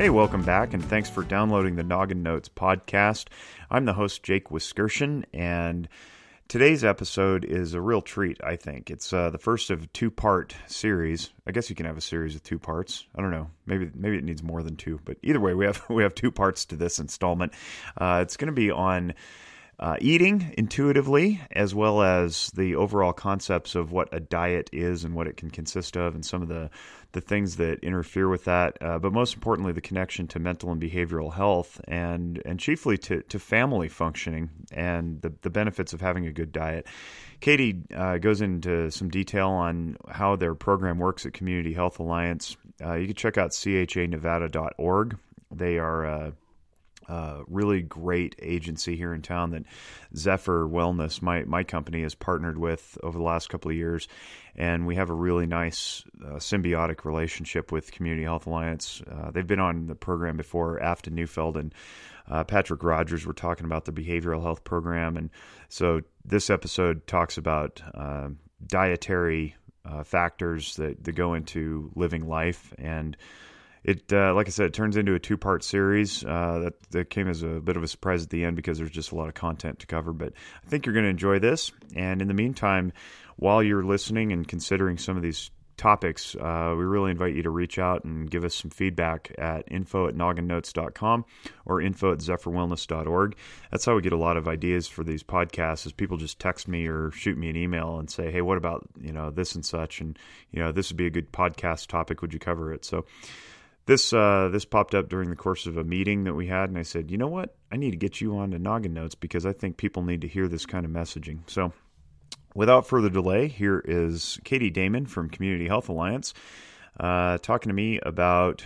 Hey, welcome back, and thanks for downloading the Noggin Notes podcast. I'm the host, Jake Wiskerson, and today's episode is a real treat, I think. It's uh, the first of a two part series. I guess you can have a series of two parts. I don't know. Maybe maybe it needs more than two, but either way, we have we have two parts to this installment. Uh, it's going to be on uh, eating intuitively, as well as the overall concepts of what a diet is and what it can consist of, and some of the the things that interfere with that. Uh, but most importantly, the connection to mental and behavioral health, and and chiefly to to family functioning and the the benefits of having a good diet. Katie uh, goes into some detail on how their program works at Community Health Alliance. Uh, you can check out chanevada.org. They are really great agency here in town that Zephyr Wellness, my my company, has partnered with over the last couple of years, and we have a really nice uh, symbiotic relationship with Community Health Alliance. Uh, they've been on the program before, Afton Neufeld and uh, Patrick Rogers were talking about the behavioral health program, and so this episode talks about uh, dietary uh, factors that, that go into living life and it uh, like I said, it turns into a two part series. Uh, that that came as a bit of a surprise at the end because there's just a lot of content to cover. But I think you're going to enjoy this. And in the meantime, while you're listening and considering some of these topics, uh, we really invite you to reach out and give us some feedback at info at nogginnotes.com or info at zephyrwellness.org. That's how we get a lot of ideas for these podcasts is people just text me or shoot me an email and say, hey, what about, you know, this and such? And, you know, this would be a good podcast topic. Would you cover it? So this uh, this popped up during the course of a meeting that we had, and I said, you know what, I need to get you on to Noggin Notes because I think people need to hear this kind of messaging. So, without further delay, here is Katie Damon from Community Health Alliance uh, talking to me about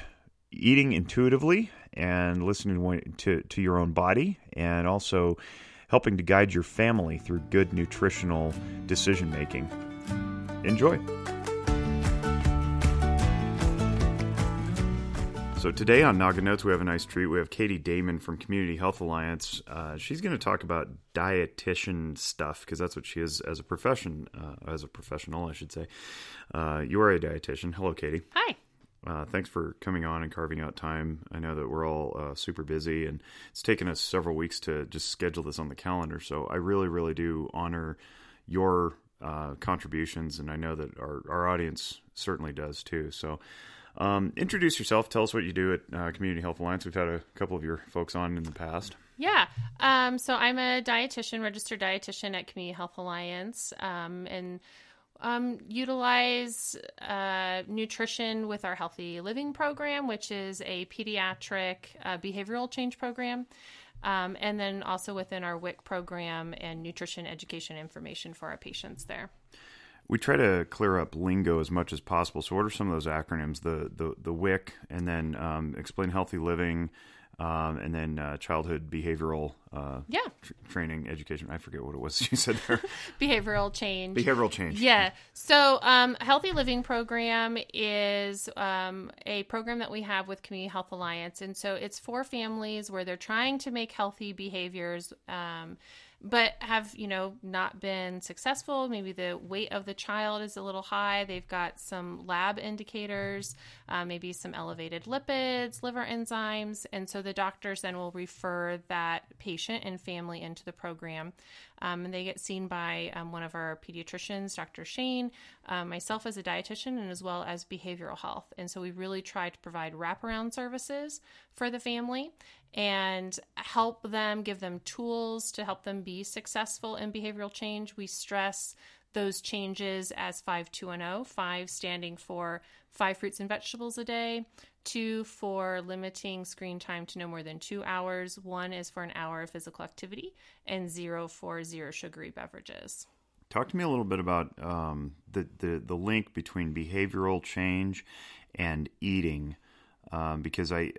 eating intuitively and listening to to your own body, and also helping to guide your family through good nutritional decision making. Enjoy. So today on Noggin Notes, we have a nice treat. We have Katie Damon from Community Health Alliance. Uh, she's going to talk about dietitian stuff because that's what she is as a profession, uh, as a professional, I should say. Uh, you are a dietitian. Hello, Katie. Hi. Uh, thanks for coming on and carving out time. I know that we're all uh, super busy, and it's taken us several weeks to just schedule this on the calendar. So I really, really do honor your uh, contributions, and I know that our, our audience certainly does too. So um, introduce yourself. Tell us what you do at uh, Community Health Alliance. We've had a couple of your folks on in the past. Yeah. Um, so I'm a dietitian, registered dietitian at Community Health Alliance, um, and um, utilize uh, nutrition with our Healthy Living program, which is a pediatric uh, behavioral change program. Um, and then also within our WIC program and nutrition education information for our patients there we try to clear up lingo as much as possible. So, what are some of those acronyms? The the the WIC, and then um, explain healthy living, um, and then uh, childhood behavioral uh, yeah tr- training education. I forget what it was you said there. behavioral change. Behavioral change. Yeah. So, um, healthy living program is um, a program that we have with Community Health Alliance, and so it's for families where they're trying to make healthy behaviors um, but have you know not been successful maybe the weight of the child is a little high they've got some lab indicators uh, maybe some elevated lipids liver enzymes and so the doctors then will refer that patient and family into the program um, and they get seen by um, one of our pediatricians, Dr. Shane, um, myself as a dietitian, and as well as behavioral health. And so we really try to provide wraparound services for the family and help them, give them tools to help them be successful in behavioral change. We stress those changes as 5210, 5 standing for five fruits and vegetables a day, two for limiting screen time to no more than two hours, one is for an hour of physical activity, and zero for zero sugary beverages. Talk to me a little bit about um, the, the, the link between behavioral change and eating, um, because I,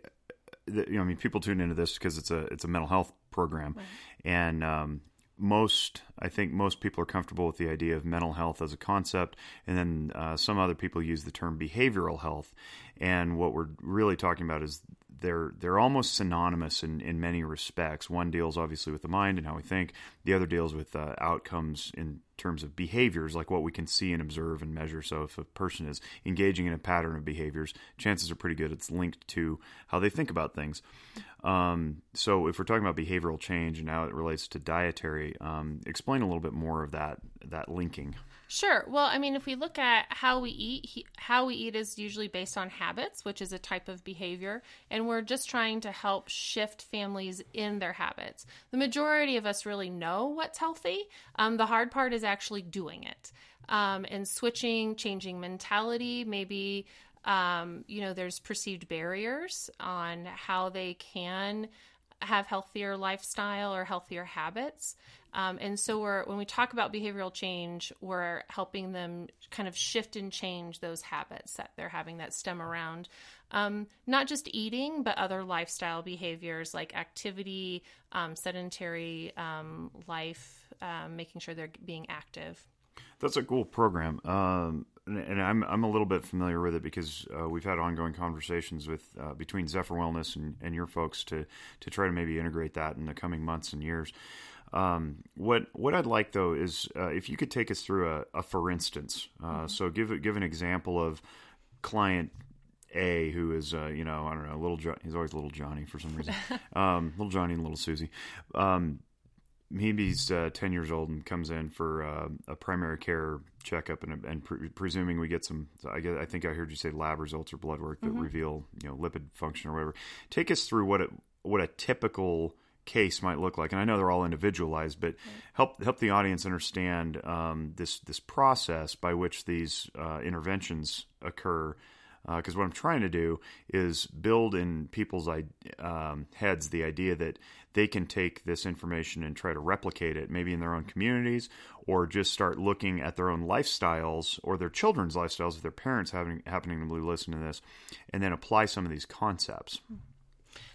you know, I mean, people tune into this because it's a it's a mental health program, right. and um, most I think most people are comfortable with the idea of mental health as a concept, and then uh, some other people use the term behavioral health. And what we're really talking about is they're they're almost synonymous in, in many respects. One deals obviously with the mind and how we think. The other deals with uh, outcomes in terms of behaviors, like what we can see and observe and measure. So if a person is engaging in a pattern of behaviors, chances are pretty good it's linked to how they think about things. Um, so if we're talking about behavioral change and how it relates to dietary, um, explain a little bit more of that that linking. Sure. Well, I mean, if we look at how we eat, he, how we eat is usually based on habits, which is a type of behavior, and we're just trying to help shift families in their habits. The majority of us really know what's healthy. Um, the hard part is actually doing it um, and switching, changing mentality. Maybe um, you know, there's perceived barriers on how they can have healthier lifestyle or healthier habits. Um, and so we're when we talk about behavioral change, we're helping them kind of shift and change those habits that they're having that stem around um, not just eating, but other lifestyle behaviors like activity, um, sedentary um, life, um, making sure they're being active. That's a cool program. And I'm I'm a little bit familiar with it because uh, we've had ongoing conversations with uh, between Zephyr Wellness and, and your folks to to try to maybe integrate that in the coming months and years. Um, what what I'd like though is uh, if you could take us through a, a for instance. Uh, mm-hmm. So give give an example of client A who is uh, you know I don't know little jo- he's always little Johnny for some reason um, little Johnny and little Susie. Um, maybe he's uh, 10 years old and comes in for uh, a primary care checkup and, and pre- presuming we get some I, guess, I think I heard you say lab results or blood work that mm-hmm. reveal you know lipid function or whatever take us through what it, what a typical case might look like and I know they're all individualized but right. help help the audience understand um, this this process by which these uh, interventions occur because uh, what I'm trying to do is build in people's um, heads the idea that they can take this information and try to replicate it, maybe in their own communities, or just start looking at their own lifestyles or their children's lifestyles if their parents having happening to be listening to this, and then apply some of these concepts.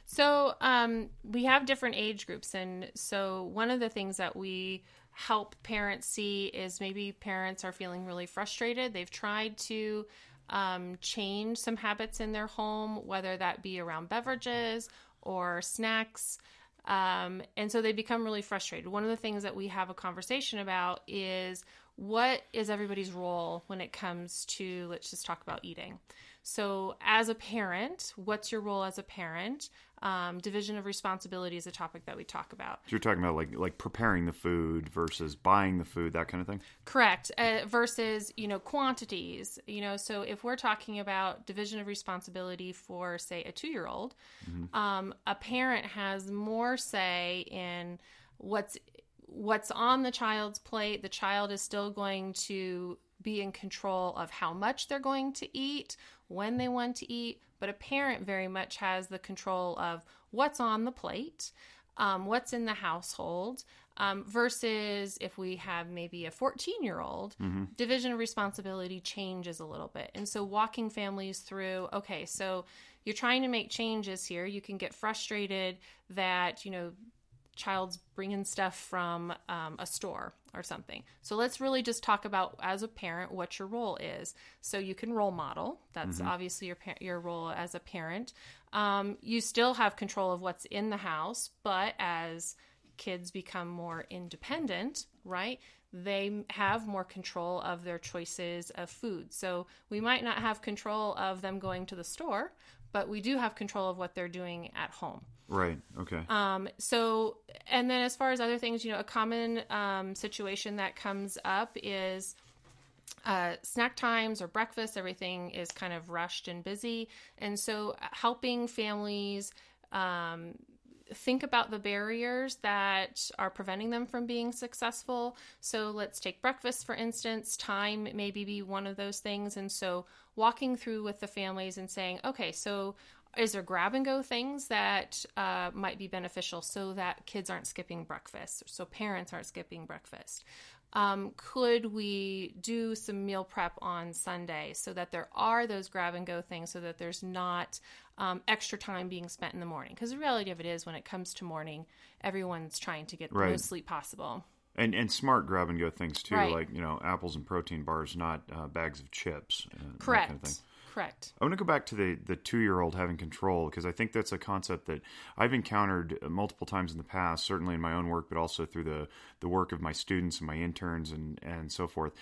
So um, we have different age groups, and so one of the things that we help parents see is maybe parents are feeling really frustrated. They've tried to um, change some habits in their home, whether that be around beverages or snacks. Um, and so they become really frustrated. One of the things that we have a conversation about is what is everybody's role when it comes to, let's just talk about eating. So, as a parent, what's your role as a parent? Um, division of responsibility is a topic that we talk about. So you're talking about like like preparing the food versus buying the food, that kind of thing. Correct. Uh, versus you know quantities. You know, so if we're talking about division of responsibility for say a two year old, mm-hmm. um, a parent has more say in what's what's on the child's plate. The child is still going to be in control of how much they're going to eat, when they want to eat, but a parent very much has the control of what's on the plate, um, what's in the household, um, versus if we have maybe a 14 year old, mm-hmm. division of responsibility changes a little bit. And so walking families through, okay, so you're trying to make changes here. You can get frustrated that, you know, child's bringing stuff from um, a store or something. So let's really just talk about as a parent what your role is. So you can role model. That's mm-hmm. obviously your your role as a parent. Um, you still have control of what's in the house, but as kids become more independent, right? They have more control of their choices of food. So we might not have control of them going to the store, but we do have control of what they're doing at home. Right. Okay. Um, so, and then as far as other things, you know, a common um, situation that comes up is uh, snack times or breakfast. Everything is kind of rushed and busy, and so helping families. Um, think about the barriers that are preventing them from being successful. So let's take breakfast for instance. Time maybe be one of those things, and so walking through with the families and saying, okay, so is there grab and go things that uh, might be beneficial so that kids aren't skipping breakfast so parents aren't skipping breakfast? Um, could we do some meal prep on sunday so that there are those grab and go things so that there's not um, extra time being spent in the morning? Because the reality of it is when it comes to morning everyone's trying to get right. the most sleep possible and and smart grab and go things too, right. like you know apples and protein bars, not uh, bags of chips. Uh, Correct. Kind of Correct. I want to go back to the the two year old having control because I think that's a concept that I've encountered multiple times in the past, certainly in my own work, but also through the the work of my students and my interns and and so forth,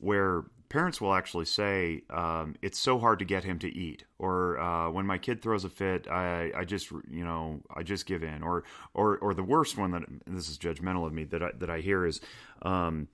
where parents will actually say um, it's so hard to get him to eat, or uh, when my kid throws a fit, I I just you know I just give in, or or or the worst one that this is judgmental of me that I, that I hear is um,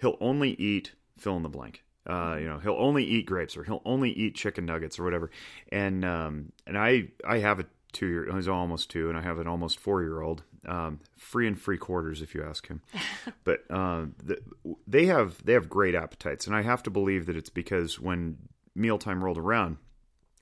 he'll only eat fill in the blank uh, you know, he'll only eat grapes or he'll only eat chicken nuggets or whatever. And um, and I I have a two year he's almost two, and I have an almost four year old. Um, free and free quarters if you ask him. but um, the, they have they have great appetites, and I have to believe that it's because when mealtime rolled around,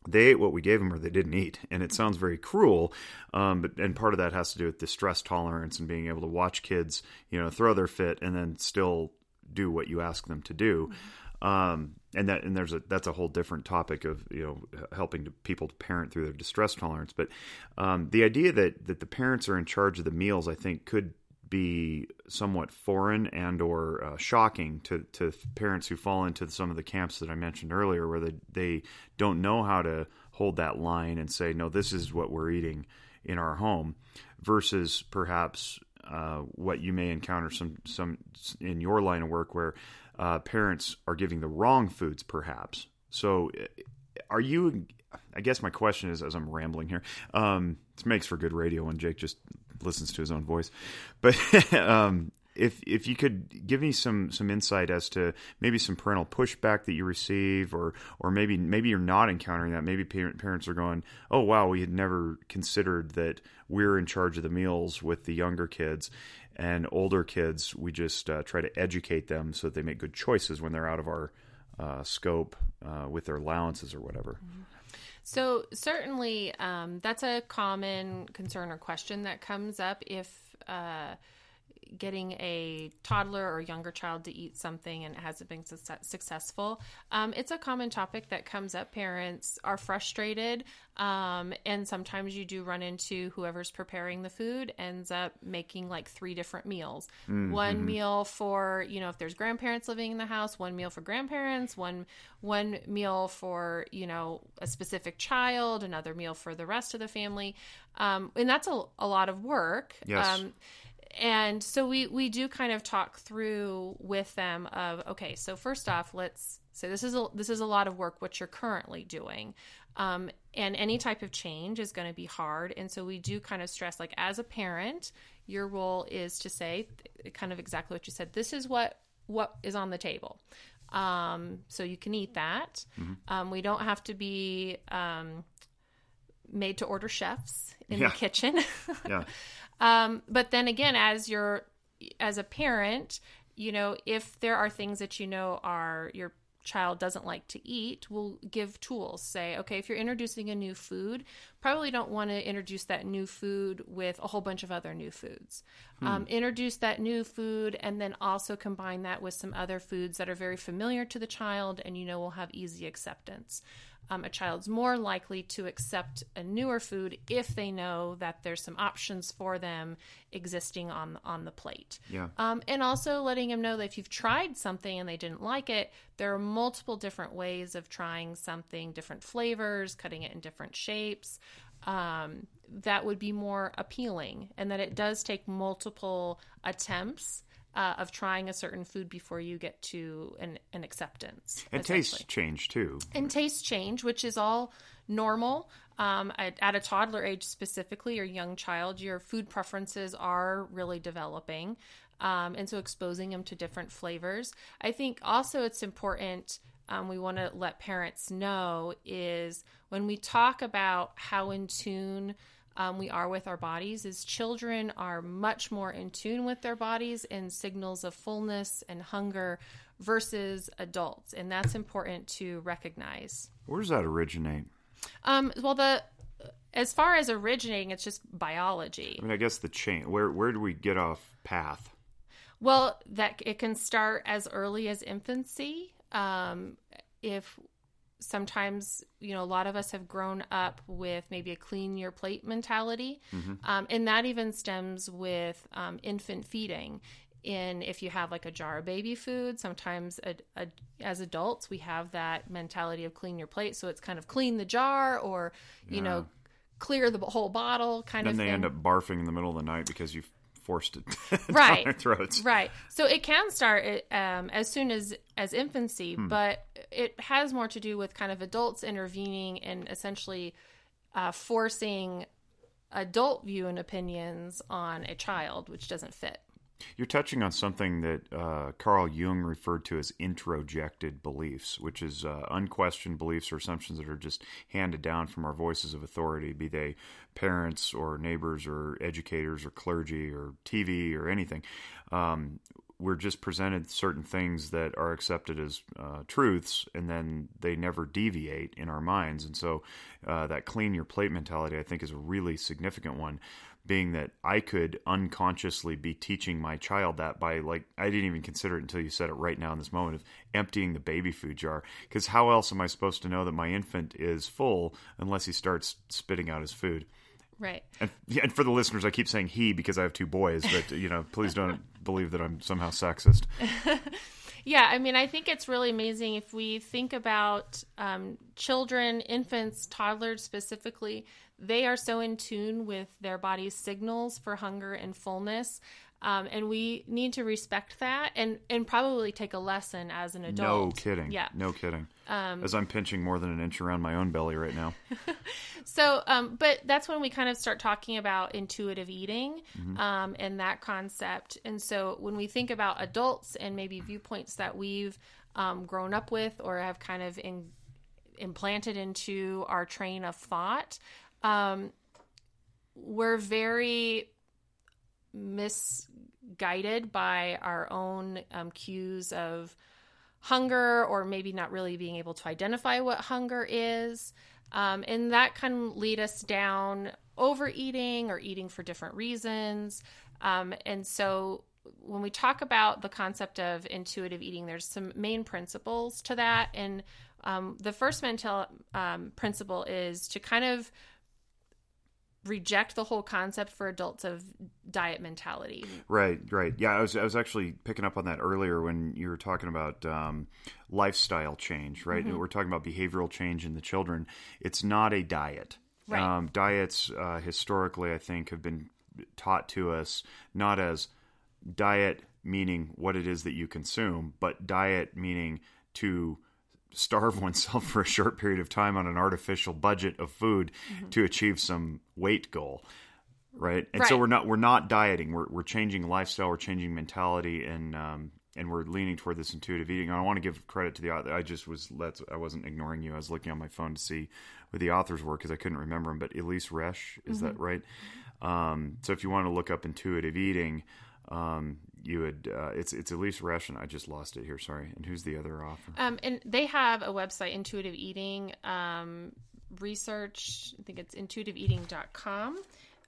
they ate what we gave them or they didn't eat and it sounds very cruel um, but and part of that has to do with distress tolerance and being able to watch kids you know throw their fit and then still do what you ask them to do mm-hmm. Um, and that and there's a that's a whole different topic of you know helping to people to parent through their distress tolerance. But um, the idea that that the parents are in charge of the meals, I think, could be somewhat foreign and or uh, shocking to, to parents who fall into some of the camps that I mentioned earlier, where they they don't know how to hold that line and say, no, this is what we're eating in our home, versus perhaps uh, what you may encounter some some in your line of work where uh, parents are giving the wrong foods, perhaps. So, uh, are you? I guess my question is, as I'm rambling here, um, this makes for good radio when Jake just listens to his own voice. But um, if if you could give me some some insight as to maybe some parental pushback that you receive, or or maybe maybe you're not encountering that. Maybe parent, parents are going, "Oh wow, we had never considered that we're in charge of the meals with the younger kids." And older kids, we just uh, try to educate them so that they make good choices when they're out of our uh, scope uh, with their allowances or whatever. Mm-hmm. So certainly, um, that's a common concern or question that comes up if uh, getting a toddler or younger child to eat something and it hasn't been su- successful. Um, it's a common topic that comes up. Parents are frustrated, um, and sometimes you do run into whoever's preparing the food ends up making like three different meals. Mm-hmm. One meal for you know if there's grandparents living in the house, one meal for grandparents, one one meal for you know a specific child, another meal for the rest of the family, um, and that's a, a lot of work. Yes um, and so we we do kind of talk through with them of okay so first off let's say this is a this is a lot of work what you're currently doing. Um, and any type of change is going to be hard. And so we do kind of stress like as a parent your role is to say kind of exactly what you said this is what what is on the table. Um, so you can eat that. Mm-hmm. um, we don't have to be um, made to order chefs in yeah. the kitchen. Yeah Um, but then again, as you're as a parent, you know, if there are things that you know are your child doesn't like to eat, we'll give tools. Say, okay, if you're introducing a new food, probably don't want to introduce that new food with a whole bunch of other new foods. Hmm. Um, introduce that new food and then also combine that with some other foods that are very familiar to the child and you know will have easy acceptance um, a child's more likely to accept a newer food if they know that there's some options for them existing on on the plate. Yeah. Um, and also letting them know that if you've tried something and they didn't like it, there are multiple different ways of trying something, different flavors, cutting it in different shapes. Um, that would be more appealing, and that it does take multiple attempts uh, of trying a certain food before you get to an, an acceptance. And tastes change too. And tastes change, which is all normal. Um, at, at, a toddler age specifically or young child, your food preferences are really developing. Um, and so exposing them to different flavors. I think also it's important. Um, we want to let parents know is when we talk about how in tune um, we are with our bodies is children are much more in tune with their bodies and signals of fullness and hunger versus adults. And that's important to recognize. Where does that originate? Um, well the as far as originating it's just biology. I mean i guess the chain where where do we get off path? Well that it can start as early as infancy. Um, if sometimes you know a lot of us have grown up with maybe a clean your plate mentality mm-hmm. um, and that even stems with um, infant feeding in if you have like a jar of baby food. Sometimes a, a, as adults, we have that mentality of clean your plate. So it's kind of clean the jar or, you Yeah. know, clear the whole bottle kind of Then they thing. end up barfing in the middle of the night because you forced it Right. their throats. Right. So it can start um, as soon as as infancy, Hmm. but it has more to do with kind of adults intervening and essentially uh, forcing adult view and opinions on a child, which doesn't fit. You're touching on something that uh, Carl Jung referred to as introjected beliefs, which is uh, unquestioned beliefs or assumptions that are just handed down from our voices of authority, be they parents or neighbors or educators or clergy or TV or anything. Um, we're just presented certain things that are accepted as uh, truths, and then they never deviate in our minds. And so, uh, that clean your plate mentality, I think, is a really significant one being that I could unconsciously be teaching my child that by like I didn't even consider it until you said it right now in this moment of emptying the baby food jar because how else am I supposed to know that my infant is full unless he starts spitting out his food Right. and, and for the listeners I keep saying he because I have two boys but you know please don't believe that I'm somehow sexist Yeah, I mean, I think it's really amazing if we think about um, children, infants, toddlers specifically. They are so in tune with their body's signals for hunger and fullness, um, and we need to respect that and and probably take a lesson as an adult. no kidding Yeah. no kidding as I'm pinching more than an inch around my own belly right now So, um, but that's when we kind of start talking about intuitive eating Mm-hmm. um, and that concept. And so, when we think about adults and maybe viewpoints that we've um, grown up with or have kind of in, implanted into our train of thought, um, we're very misguided by our own um, cues of hunger or maybe not really being able to identify what hunger is. Um, and that can lead us down overeating or eating for different reasons. Um, and so when we talk about the concept of intuitive eating, there's some main principles to that. And um, the first mental um, principle is to kind of reject the whole concept for adults of diet mentality. Right, right. Yeah, I was I was actually picking up on that earlier when you were talking about um, lifestyle change. Right, Mm-hmm. we're talking about behavioral change in the children. It's not a diet. Right. Um, diets uh, historically, I think, have been taught to us not as diet meaning what it is that you consume, but diet meaning to starve oneself for a short period of time on an artificial budget of food to achieve some weight goal right? And so we're not we're not dieting. We're, we're changing lifestyle. We're changing mentality. And um and we're leaning toward this intuitive eating. I want to give credit to the author. I just was that's i wasn't ignoring you. I was looking on my phone to see what the authors were because i couldn't remember them but Elyse Resch is that right? Um so if you want to look up intuitive eating um you would uh, it's it's Elyse and i just lost it here sorry and who's the other author Um, and they have a website, Intuitive Eating um, Research. I think it's intuitiveeating.com.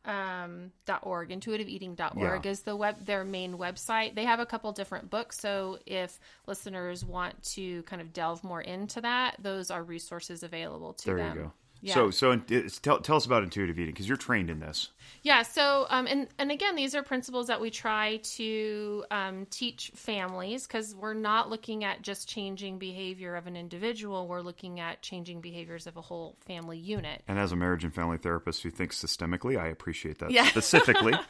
Um, dot .org intuitiveeating.org Yeah. is the web their main website they have a couple different books so if listeners want to kind of delve more into that those are resources available to there them you go Yeah. so so tell, tell us about intuitive eating because you're trained in this Yeah. So, um, and and again, these are principles that we try to um, teach families because we're not looking at just changing behavior of an individual. We're looking at changing behaviors of a whole family unit. And as a marriage and family therapist who thinks systemically, I appreciate that Yeah. specifically.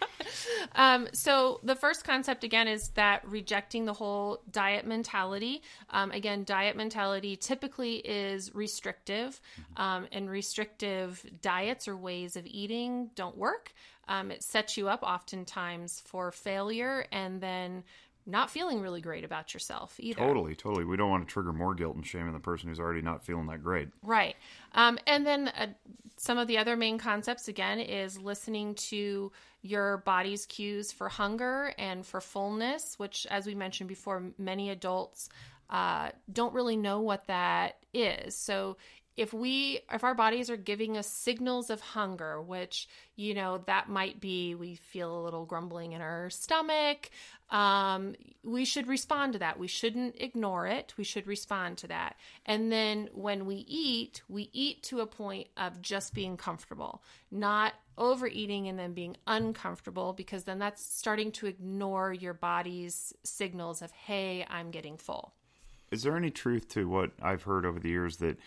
Um, so the first concept again is that rejecting the whole diet mentality. Um, again, diet mentality typically is restrictive, um, and restrictive diets or ways of eating don't work. Um, it sets you up oftentimes for failure and then not feeling really great about yourself either. totally, totally. We don't want to trigger more guilt and shame in the person who's already not feeling that great. Right. Um, and then uh, some of the other main concepts, again, is listening to your body's cues for hunger and for fullness, which, as we mentioned before, many adults uh, don't really know what that is. So if we if our bodies are giving us signals of hunger which you know that might be we feel a little grumbling in our stomach um, we should respond to that. We shouldn't ignore it. We should respond to that. And then when we eat we eat to a point of just being comfortable not overeating and then being uncomfortable because then that's starting to ignore your body's signals of hey i'm getting full. Is there any truth to what I've heard over the years that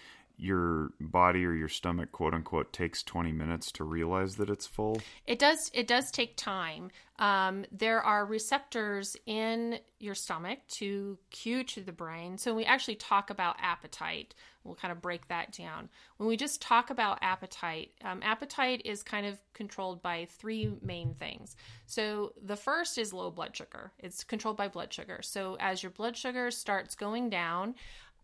your body or your stomach quote unquote takes 20 minutes to realize that it's full? It does it does take time. Um, there are receptors in your stomach to cue to the brain. So we actually talk about appetite we'll kind of break that down. When we just talk about appetite um, appetite is kind of controlled by three main things. So the first is low blood sugar. It's controlled by blood sugar. So as your blood sugar starts going down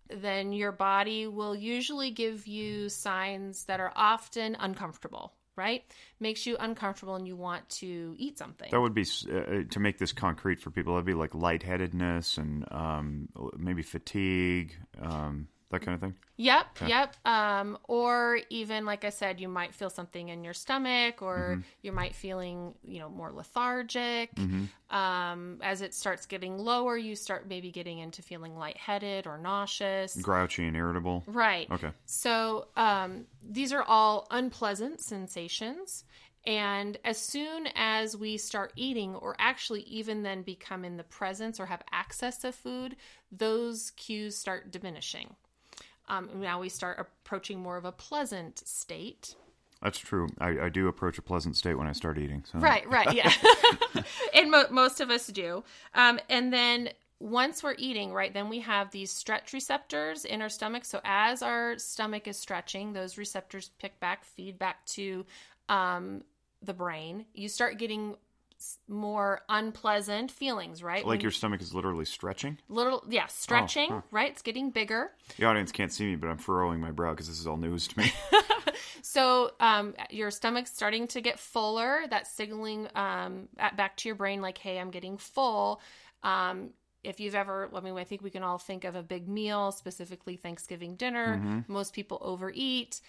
then your body will usually give you signs that are often uncomfortable right? Makes you uncomfortable and you want to eat something. That would be uh, uh to make this concrete for people that'd be like lightheadedness and um, maybe fatigue um, that kind of thing Yep, okay. yep. Um, or even like I said, you might feel something in your stomach, or mm-hmm. you might feeling you know more lethargic. Mm-hmm. Um, as it starts getting lower, you start maybe getting into feeling lightheaded or nauseous, grouchy and irritable. Right. Okay. So um, these are all unpleasant sensations. And as soon as we start eating, or actually even then become in the presence or have access to food, those cues start diminishing. Um, now we start approaching more of a pleasant state. That's true. I, I, do approach a pleasant state when I start eating. So. Right, right, yeah. and mo- most of us do. Um, and then once we're eating, right, then we have these stretch receptors in our stomach. So as our stomach is stretching, those receptors pick back, feedback to um, the brain. You start getting more unpleasant feelings, right? Like when your stomach is literally stretching? Little, yeah, stretching, oh, huh. right? It's getting bigger. The audience can't see me, but I'm furrowing my brow because this is all news to me. so um, your stomach's starting to get fuller. That's signaling um, back to your brain, like, hey, I'm getting full. Um, if you've ever, I mean, I think we can all think of a big meal, specifically Thanksgiving dinner. Mm-hmm. Most people overeat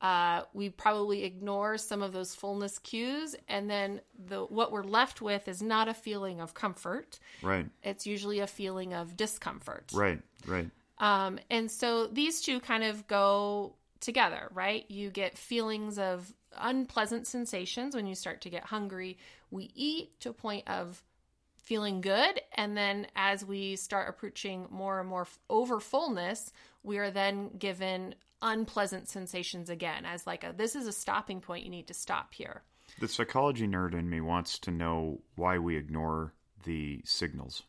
uh, we probably ignore some of those fullness cues. And then the what we're left with is not a feeling of comfort. Right. It's usually a feeling of discomfort. Right right. Um, and so these two kind of go together right? You get feelings of unpleasant sensations when you start to get hungry. We eat to a point of feeling good. And then as we start approaching more and more over fullness we are then given unpleasant sensations again as like a this is a stopping point you need to stop here. The psychology nerd in me wants to know why we ignore the signals.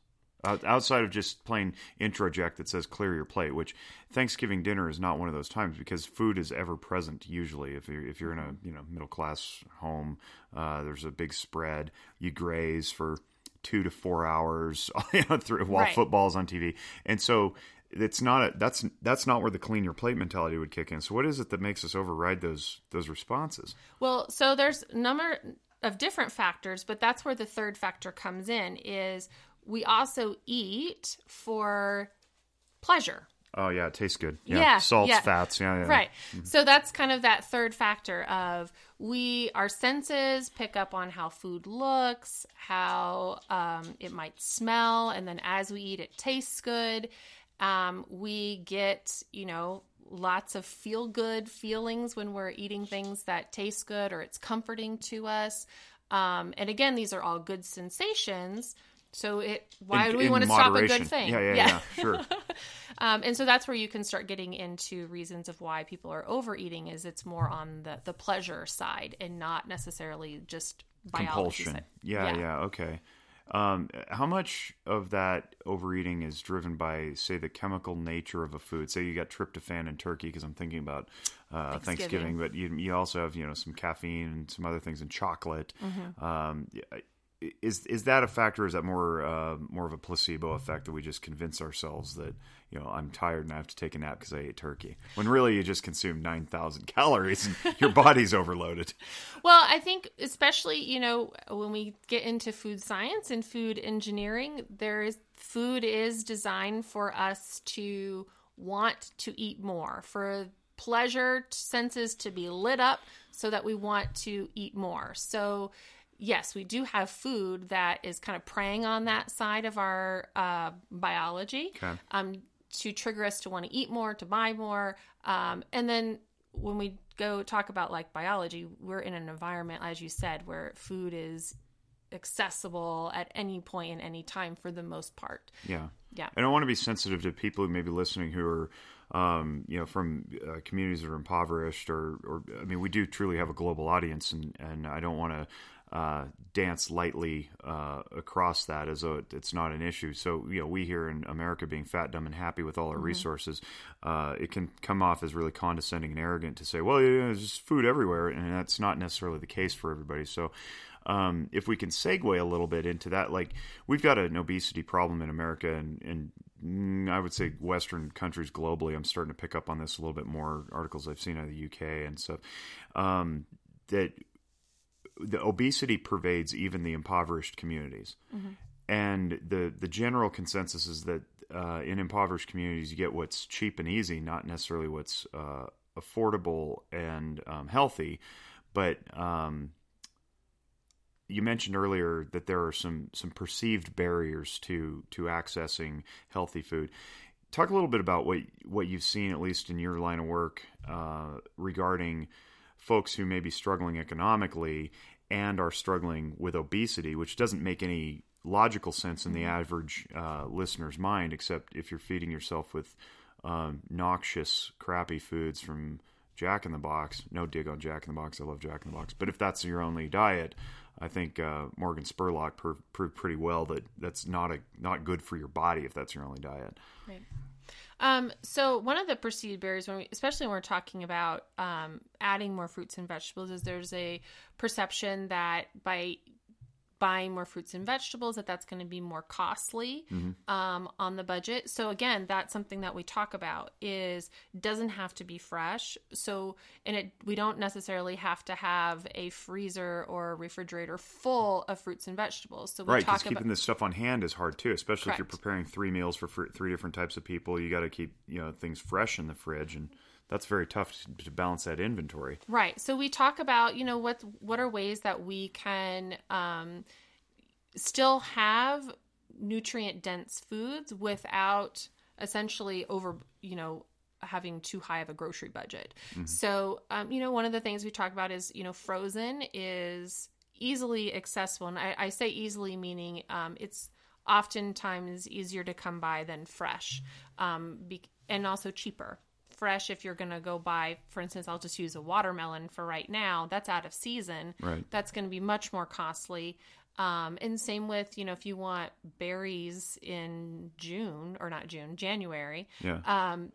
Outside of just plain introject that says clear your plate which thanksgiving dinner is not one of those times because food is ever present usually. If you're if you're in a you know middle class home uh, there's a big spread. You graze for two to four hours you know, through, while right. football's on tv and so it's not a, that's that's not where the clean your plate mentality would kick in. So what is it that makes us override those those responses? Well, so there's a number of different factors, but that's where the third factor comes in is we also eat for pleasure. Oh yeah, it tastes good. Yeah, yeah salts, yeah. fats. Yeah, yeah. Right. Mm-hmm. So that's kind of that third factor of we our senses pick up on how food looks, how um, it might smell, and then as we eat, it tastes good. Um, we get, you know, lots of feel good feelings when we're eating things that taste good or it's comforting to us. Um, and again, these are all good sensations. So it why in, do we want to moderation. stop a good thing? Yeah, yeah, yeah, yeah sure. um, and so that's where you can start getting into reasons of why people are overeating. Is it's more on the the pleasure side and not necessarily just compulsion. Yeah, yeah, yeah, okay. Um, how much of that overeating is driven by, say, the chemical nature of a food? Say you got tryptophan in turkey, because I'm thinking about uh, Thanksgiving. Thanksgiving, but you, you also have you know some caffeine and some other things in chocolate. Mm-hmm. Um, is is that a factor? is that more uh, more of a placebo effect that we just convince ourselves that you know I'm tired and I have to take a nap because I ate turkey when really you just consumed nine thousand calories and your body's overloaded. Well, I think especially you know when we get into food science and food engineering, there is food is designed for us to want to eat more for pleasure senses to be lit up so that we want to eat more. So, yes, we do have food that is kind of preying on that side of our uh, biology Okay. um, to trigger us to want to eat more, to buy more. Um, and then when we go talk about like biology, we're in an environment, as you said, where food is accessible at any point in any time for the most part. Yeah. Yeah. And I want to be sensitive to people who may be listening who are, um, you know, from uh, communities that are impoverished, or, or I mean, we do truly have a global audience, and and I don't want to uh, dance lightly uh, across that as though it, it's not an issue. So, you know, we here in America being fat, dumb, and happy with all our resources, uh, it can come off as really condescending and arrogant to say, well, yeah, there's just food everywhere, and that's not necessarily the case for everybody. So. Um, if we can segue a little bit into that, like we've got an obesity problem in America, and, and mm, I would say Western countries globally. I'm starting to pick up on this a little bit more. Articles I've seen out of the UK and stuff um, that the obesity pervades even the impoverished communities, and the the general consensus is that uh, in impoverished communities you get what's cheap and easy, not necessarily what's uh, affordable and um, healthy, but um, you mentioned earlier that there are some some perceived barriers to to accessing healthy food. Talk a little bit about what what you've seen, at least in your line of work, uh, regarding folks who may be struggling economically and are struggling with obesity, which doesn't make any logical sense in the average uh, listener's mind, except if you're feeding yourself with um, noxious, crappy foods from Jack in the Box. No dig on Jack in the Box. I love Jack in the Box. But if that's your only diet, I think uh, Morgan Spurlock proved pretty well that that's not a not good for your body if that's your only diet. Right. Um, so one of the perceived barriers, when we, especially when we're talking about um, adding more fruits and vegetables, is there's a perception that by buying more fruits and vegetables that that's going to be more costly um, on the budget. So again that's something that we talk about is doesn't have to be fresh. So and it we don't necessarily have to have a freezer or a refrigerator full of fruits and vegetables. So we Right, because keeping this stuff on hand is hard too, especially if you're preparing three meals for fr- three different types of people. You got to keep you know things fresh in the fridge, and that's very tough to, balance that inventory. Right. So we talk about, you know, what what are ways that we can um, still have nutrient dense foods without essentially over, you know, having too high of a grocery budget. So, um, you know, one of the things we talk about is, you know, frozen is easily accessible, and I, I say easily meaning um, it's oftentimes easier to come by than fresh, um, be- and also cheaper fresh if you're going to go buy for instance i'll just use a watermelon for right now that's out of season Right. that's going to be much more costly um, and same with you know if you want berries in june or not june january Yeah, um,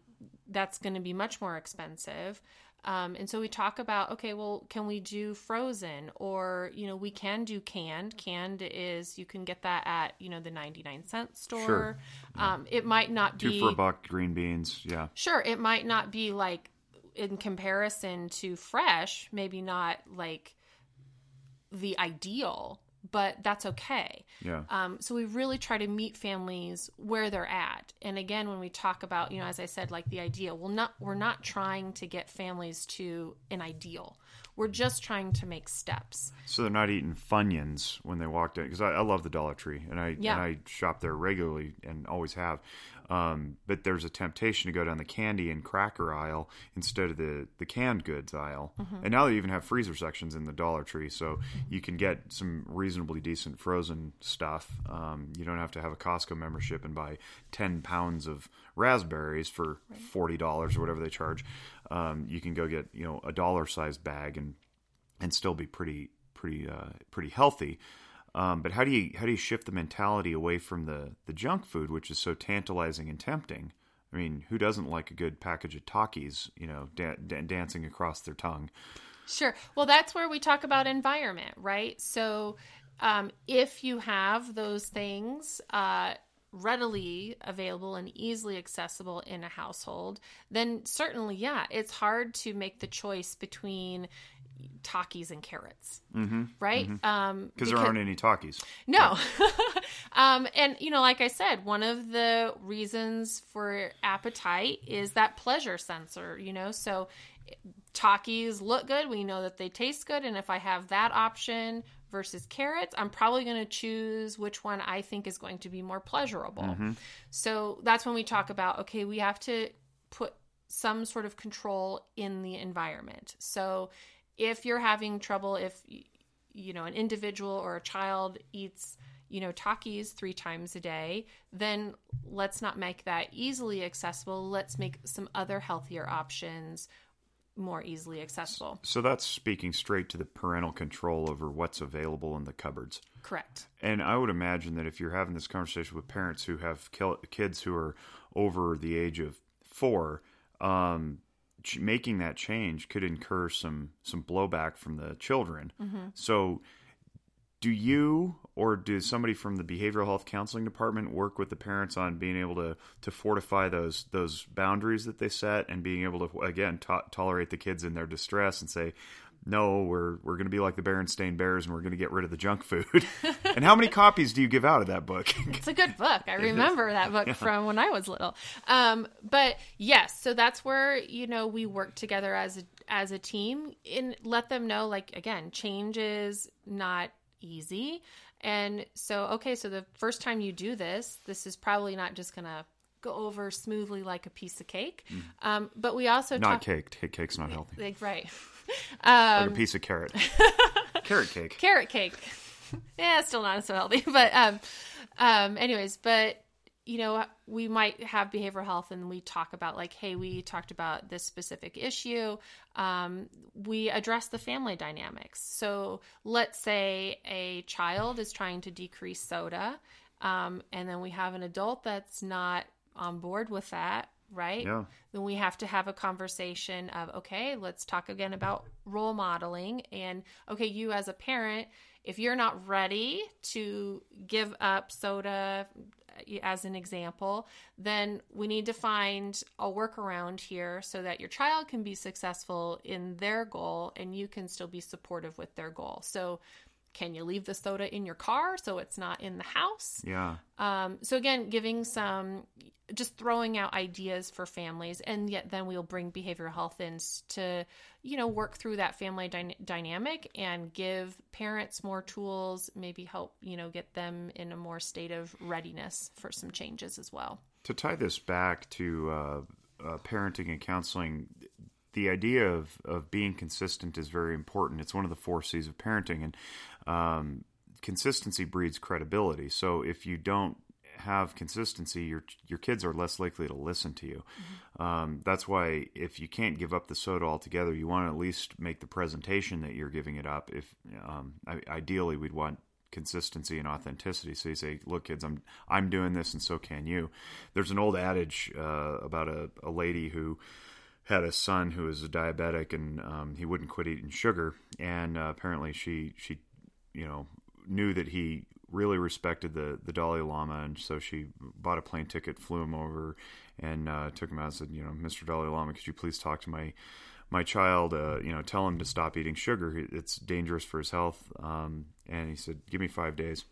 that's going to be much more expensive. Um, and so we talk about, okay, well, can we do frozen or, you know, we can do canned. Canned is, you can get that at, you know, the 99 cent store. Sure. Um, it might not two be, for a buck, green beans. Yeah, sure, it might not be like in comparison to fresh, maybe not like the ideal, but that's okay. yeah. Um, so we really try to meet families where they're at. And again, when we talk about, you know, as I said, like the ideal, well, not we're not trying to get families to an ideal. We're just trying to make steps. So they're not eating Funyuns when they walked in because I, I love the Dollar Tree and I Yeah. and I shop there regularly and always have. Um, but there's a temptation to go down the candy and cracker aisle instead of the the canned goods aisle. And now they even have freezer sections in the Dollar Tree, so you can get some reasonably decent frozen stuff. Um, you don't have to have a Costco membership and buy ten pounds of raspberries for forty dollars or whatever they charge. Um, you can go get you know a dollar sized bag and and still be pretty pretty uh, pretty healthy. Um, but how do you how do you shift the mentality away from the the junk food, which is so tantalizing and tempting? I mean, who doesn't like a good package of Takis, you know, da- da- dancing across their tongue? Sure. Well, that's where we talk about environment, right? So um, if you have those things uh, readily available and easily accessible in a household, then certainly, yeah, it's hard to make the choice between Takis and carrots, mm-hmm, right? Mm-hmm. Um, because there aren't any Takis. No, um, and you know, like I said, one of the reasons for appetite is that pleasure sensor. You know, so Takis look good. We know that they taste good, and if I have that option versus carrots, I'm probably going to choose which one I think is going to be more pleasurable. Mm-hmm. So that's when we talk about okay, we have to put some sort of control in the environment. So if you're having trouble, if you know an individual or a child eats you know Takis three times a day, then let's not make that easily accessible. Let's make some other healthier options more easily accessible. So that's speaking straight to the parental control over what's available in the cupboards. Correct. And I would imagine that if you're having this conversation with parents who have kids who are over the age of four, um, making that change could incur some some blowback from the children. Mm-hmm. So, do you or does somebody from the behavioral health counseling department work with the parents on being able to to fortify those those boundaries that they set and being able to again to- tolerate the kids in their distress and say no, we're we're going to be like the Berenstain Bears, and we're going to get rid of the junk food. and how many copies do you give out of that book? it's a good book. I remember that book yeah. from when I was little. Um, but yes, so that's where you know we work together as a as a team and let them know, like again, change is not easy. And so, okay, so the first time you do this, this is probably not just going to go over smoothly like a piece of cake. Mm. Um, but we also not talk- cake. Cake's not healthy. Like, right. Um, like a piece of carrot. carrot cake. Carrot cake. yeah, still not so healthy. But um, um, anyways, but you know, we might have behavioral health and we talk about like, hey, we talked about this specific issue. Um, we address the family dynamics. So let's say a child is trying to decrease soda, um, and then we have an adult that's not on board with that right? Yeah. Then we have to have a conversation of, okay, let's talk again about role modeling. And okay, you as a parent, if you're not ready to give up soda as an example, then we need to find a workaround here so that your child can be successful in their goal and you can still be supportive with their goal. So, can you leave the soda in your car so it's not in the house? Yeah. Um, so again, giving some just throwing out ideas for families and yet then we'll bring behavioral health in to you know work through that family dy- dynamic and give parents more tools maybe help you know get them in a more state of readiness for some changes as well to tie this back to uh, uh, parenting and counseling the idea of, of being consistent is very important it's one of the four c's of parenting and um, consistency breeds credibility so if you don't have consistency, your your kids are less likely to listen to you. Mm-hmm. Um, that's why if you can't give up the soda altogether, you want to at least make the presentation that you're giving it up. If um, ideally, we'd want consistency and authenticity. So you say, "Look, kids, I'm I'm doing this, and so can you." There's an old adage uh, about a, a lady who had a son who was a diabetic, and um, he wouldn't quit eating sugar, and uh, apparently she she you know knew that he really respected the the Dalai Lama, and so she bought a plane ticket, flew him over, and uh, took him out and said, you know, Mr. Dalai Lama, could you please talk to my my child? Uh, you know, tell him to stop eating sugar. It's dangerous for his health. Um, and he said, give me five days.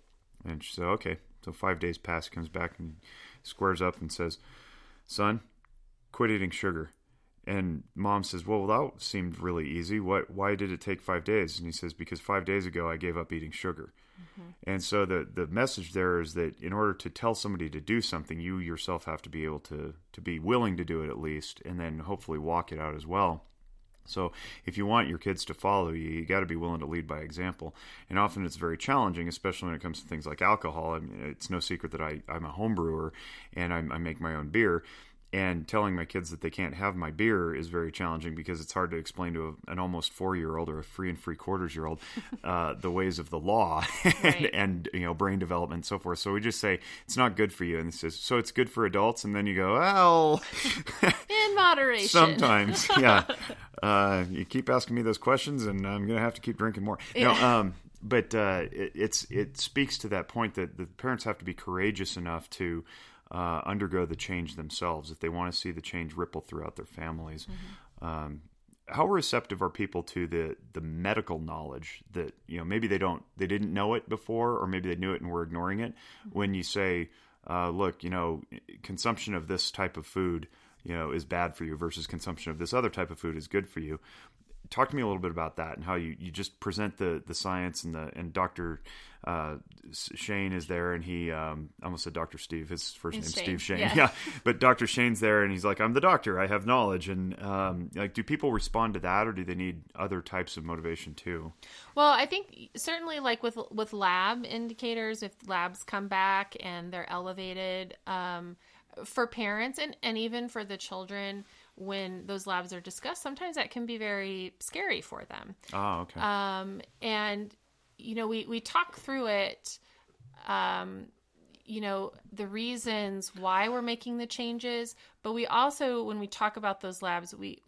And she said, okay. So five days pass. Comes back and squares up and says, son, quit eating sugar. And mom says, "Well, that seemed really easy. What? Why did it take five days?" And he says, "Because five days ago I gave up eating sugar." Mm-hmm. And so the the message there is that in order to tell somebody to do something, you yourself have to be able to to be willing to do it at least, and then hopefully walk it out as well. So if you want your kids to follow you, you got to be willing to lead by example. And often it's very challenging, especially when it comes to things like alcohol. I mean, it's no secret that I, I'm a home brewer and I, I make my own beer and telling my kids that they can't have my beer is very challenging because it's hard to explain to a, an almost four year old or a three and three quarters year old uh, the ways of the law and, right. and, you know brain development and so forth. So we just say it's not good for you, and it says so it's good for adults, and then you go well in moderation. Sometimes, yeah. Uh, you keep asking me those questions, and I'm gonna have to keep drinking more. Yeah. No, um, but uh, it, it's it speaks to that point that the parents have to be courageous enough to uh, undergo the change themselves if they want to see the change ripple throughout their families. Mm-hmm. Um, how receptive are people to the the medical knowledge that you know maybe they don't they didn't know it before or maybe they knew it and were ignoring it when you say uh, look you know consumption of this type of food you know is bad for you versus consumption of this other type of food is good for you talk to me a little bit about that and how you, you just present the, the science and the and Dr. Uh, Shane is there and he um, almost said Dr. Steve his first name. Steve Shane Yeah. yeah but Dr. Shane's there and he's like I'm the doctor I have knowledge and um, like do people respond to that or do they need other types of motivation too Well, I think certainly like with with lab indicators, if labs come back and they're elevated um, for parents and and even for the children when those labs are discussed, sometimes that can be very scary for them. oh okay Um, and you know, we we talk through it. Um, you know the reasons why we're making the changes, but we also, when we talk about those labs, we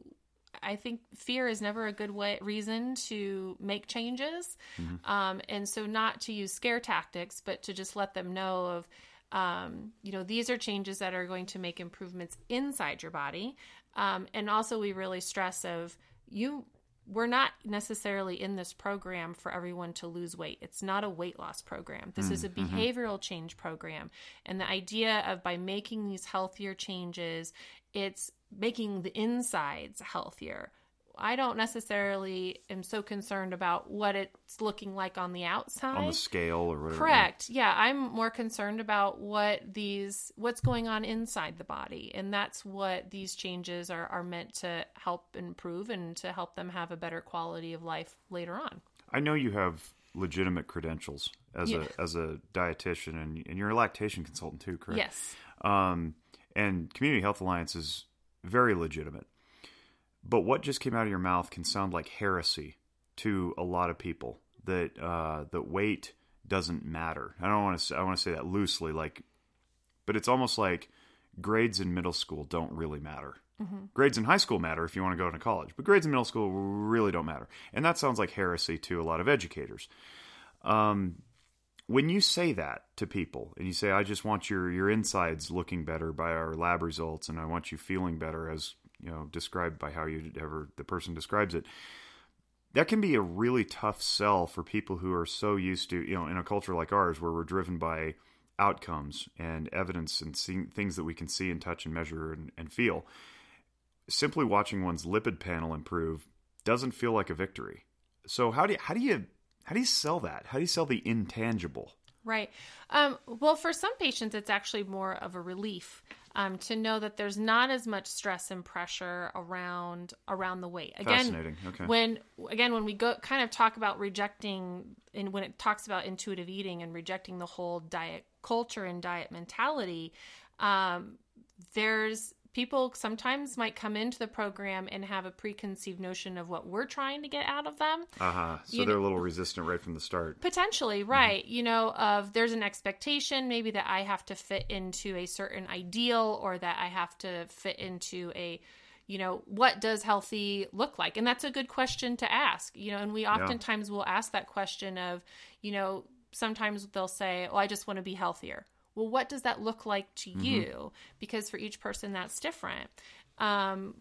I think fear is never a good way reason to make changes, um, and so not to use scare tactics, but to just let them know of, um, you know, these are changes that are going to make improvements inside your body, um, and also we really stress of you. We're not necessarily in this program for everyone to lose weight. It's not a weight loss program. This is a behavioral change program. And the idea of by making these healthier changes, it's making the insides healthier. I don't necessarily am so concerned about what it's looking like on the outside. on the scale or whatever Correct. Yeah, I'm more concerned about what these what's going on inside the body, and that's what these changes are are meant to help improve and to help them have a better quality of life later on. I know you have legitimate credentials as Yeah. a as a dietitian and, and you're a lactation consultant too correct Yes. Um, and Community Health Alliance is very legitimate. But what just came out of your mouth can sound like heresy to a lot of people. That uh, that weight doesn't matter. I don't want to. Say, I want to say that loosely, like, but it's almost like grades in middle school don't really matter. Grades in high school matter if you want to go into college, but grades in middle school really don't matter. And that sounds like heresy to a lot of educators Um, when you say that to people and you say i just want your your insides looking better by our lab results and i want you feeling better as you know described by how you ever the person describes it. That can be a really tough sell for people who are so used to you know in a culture like ours where we're driven by outcomes and evidence and seeing things that we can see and touch and measure and, and feel. Simply watching one's lipid panel improve doesn't feel like a victory. So how do you how do you how do you sell that? How do you sell the intangible? Right. Um, well, for some patients, it's actually more of a relief um, to know that there's not as much stress and pressure around around the weight. Again, Fascinating. Okay. when again when we go kind of talk about rejecting and when it talks about intuitive eating and rejecting the whole diet culture and diet mentality, um, there's people sometimes might come into the program and have a preconceived notion of what we're trying to get out of them. Uh-huh. So You they're a little resistant right from the start. Potentially, right. You know, of there's an expectation maybe that I have to fit into a certain ideal or that I have to fit into a you know, what does healthy look like? And that's a good question to ask. You know, and we oftentimes will ask that question of, you know, sometimes they'll say, "Oh, I just want to be healthier." Well, what does that look like to you? Because for each person that's different. Um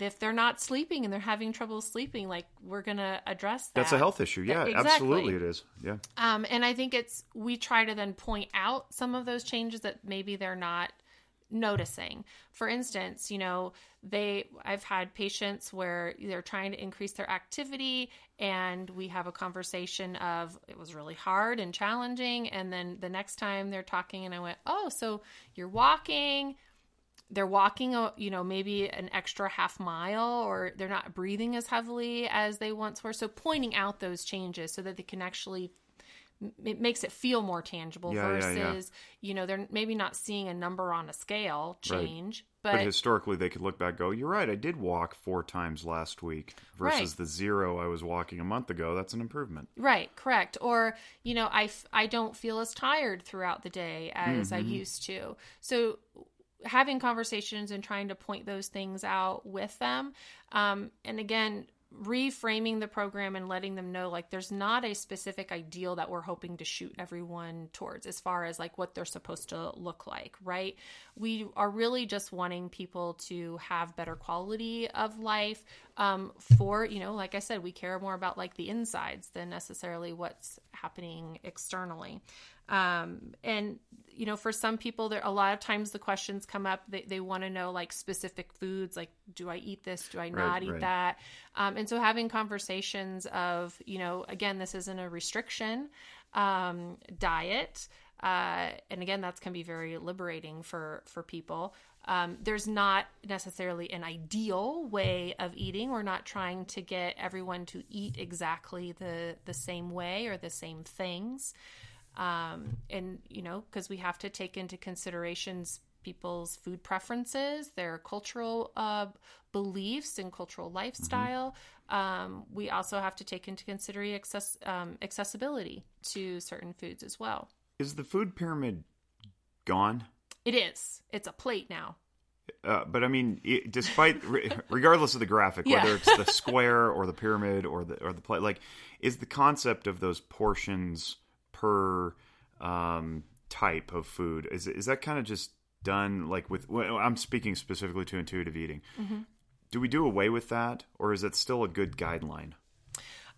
if they're not sleeping and they're having trouble sleeping, like we're gonna address that. That's a health issue. Yeah, Exactly. absolutely it is. Yeah. Um, and I think it's we try to then point out some of those changes that maybe they're not noticing. For instance, you know, they I've had patients where they're trying to increase their activity and we have a conversation of it was really hard and challenging and then the next time they're talking and I went, "Oh, so you're walking, they're walking, uh, you know, maybe an extra half mile or they're not breathing as heavily as they once were. So pointing out those changes so that they can actually it makes it feel more tangible Yeah, yeah, versus yeah. you know they're maybe not seeing a number on a scale Right. change But, but, historically, they could look back, and go, "You're right. I did walk four times last week versus Right. the zero I was walking a month ago. That's an improvement." right correct or you know I, f- I don't feel as tired throughout the day as i used to so having conversations and trying to point those things out with them um, and again reframing the program and letting them know like there's not a specific ideal that we're hoping to shoot everyone towards as far as like what they're supposed to look like right? We are really just wanting people to have better quality of life um, for you know like i said we care more about like the insides than necessarily what's happening externally. Um, and you know for some people there a lot of times the questions come up. They, they want to know like specific foods like do i eat this? Do i not Right, eat right. that? Um, and so having conversations of you know again this isn't a restriction um, diet uh, and again that's can be very liberating for for people um, there's not necessarily an ideal way of eating. We're not trying to get everyone to eat exactly the the same way or the same things. Um, and you know because we have to take into considerations people's food preferences their cultural uh, beliefs and cultural lifestyle. Um, we also have to take into consideration access, um, accessibility to certain foods as well. Is the food pyramid gone? It is it's a plate now Uh, but I mean, it, despite re- regardless of the graphic, Yeah. whether it's the square or the pyramid or the or the plate, like is the concept of those portions per um, type of food is is that kind of just done like with? Well, I'm speaking specifically to intuitive eating. Do we do away with that, or is it still a good guideline?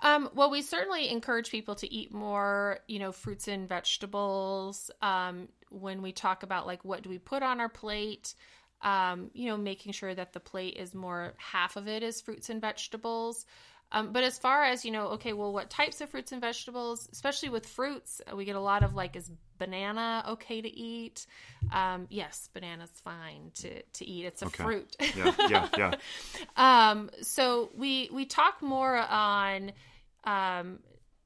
Um, well, we certainly encourage people to eat more, you know, fruits and vegetables. Um, when we talk about like what do we put on our plate, um, you know, making sure that the plate is more half of it is fruits and vegetables. Um, but as far as you know, okay, well, what types of fruits and vegetables, especially with fruits, we get a lot of like, is banana okay to eat? Um, yes, banana's fine to to eat. It's a Okay. fruit. Yeah, yeah, yeah. Um, so we we talk more on um,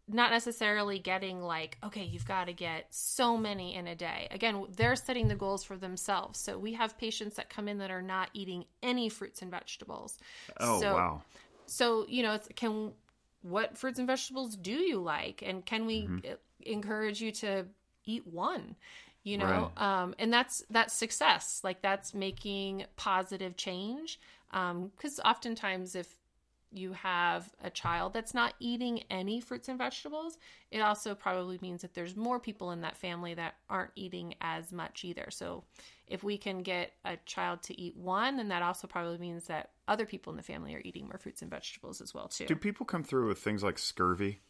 not necessarily getting like, okay, you've got to get so many in a day. Again, they're setting the goals for themselves. So we have patients that come in that are not eating any fruits and vegetables. Oh so, wow. So you know, it's, can what fruits and vegetables do you like, and can we Mm-hmm. encourage you to eat one? You know, um, and that's that's success. Like that's making positive change. Um, Because oftentimes, if you have a child that's not eating any fruits and vegetables, it also probably means that there's more people in that family that aren't eating as much either. So, if we can get a child to eat one, then that also probably means that other people in the family are eating more fruits and vegetables as well too. Do people come through with things like scurvy?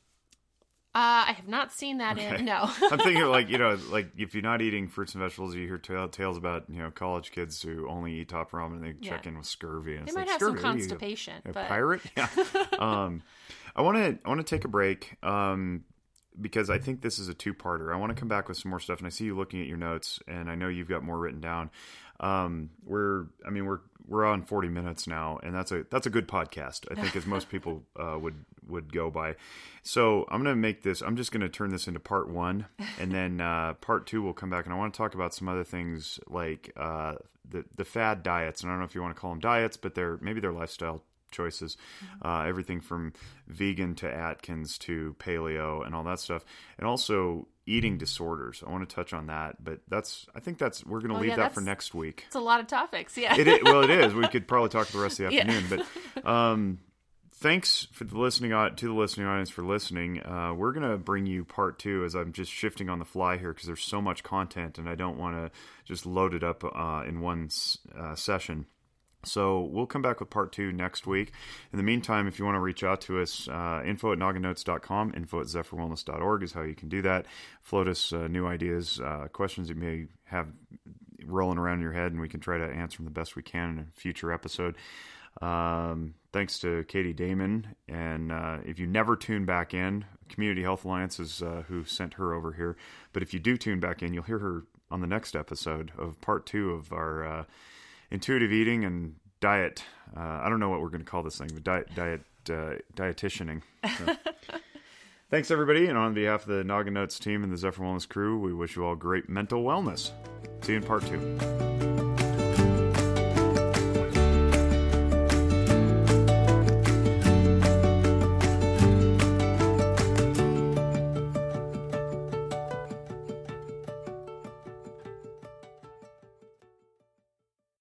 Uh, I have not seen that in no. I'm thinking like you know like if you're not eating fruits and vegetables, you hear tale, tales about you know college kids who only eat top ramen and they check in with scurvy. And they it's might like, have some "Scurvy, what are you, constipation, A but pirate? Yeah. um, I want to I want to take a break um, because I think this is a two parter. I want to come back with some more stuff, and I see you looking at your notes, and I know you've got more written down. Um, we're I mean we're we're on 40 minutes now, and that's a that's a good podcast. I think as most people uh, would would go by. So I'm going to make this. I'm just going to turn this into part one, and then uh, part two will come back, and I want to talk about some other things like uh, the the fad diets. And I don't know if you want to call them diets, but they're maybe they're lifestyle choices. Uh, everything from vegan to Atkins to paleo and all that stuff, and also eating disorders. I want to touch on that, but that's I think that's we're going to Oh, leave yeah, that for next week. it's a lot of topics. Yeah. It is, well, it is. We could probably talk for the rest of the Yeah. afternoon, but um, thanks for the listening to the listening audience for listening. Uh, we're gonna bring you part two as I'm just shifting on the fly here because there's so much content and I don't want to just load it up uh, in one uh, session. So we'll come back with part two next week. In the meantime, if you want to reach out to us, uh, info at nogginnotes.com, info at zephyrwellness.org is how you can do that. Float us uh, new ideas, uh, questions you may have rolling around in your head, and we can try to answer them the best we can in a future episode. Um, thanks to Katie Damon. And uh, if you never tune back in, Community Health Alliance is uh, who sent her over here. But if you do tune back in, you'll hear her on the next episode of part two of our uh, intuitive eating and diet. Uh, I don't know what we're going to call this thing, but diet, diet, uh, dietitianing. So. Thanks, everybody. And on behalf of the Noggin Notes team and the Zephyr Wellness crew, we wish you all great mental wellness. See you in part two.